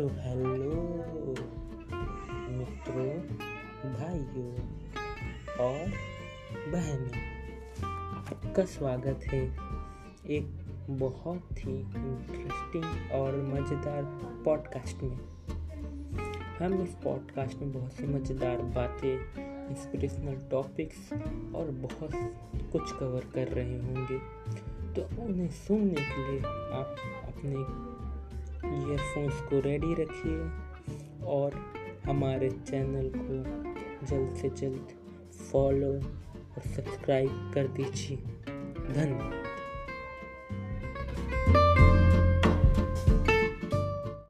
तो हेलो मित्रों, भाइयों और बहनों, आपका स्वागत है एक बहुत ही इंटरेस्टिंग और मज़ेदार पॉडकास्ट में। हम इस पॉडकास्ट में बहुत सी मज़ेदार बातें इंस्पिरेशनल टॉपिक्स और बहुत कुछ कवर कर रहे होंगे। तो उन्हें सुनने के लिए आप अपने ईयरफोन्स को रेडी रखिए और हमारे चैनल को जल्द से जल्द फॉलो और सब्सक्राइब कर दीजिए। धन्यवाद।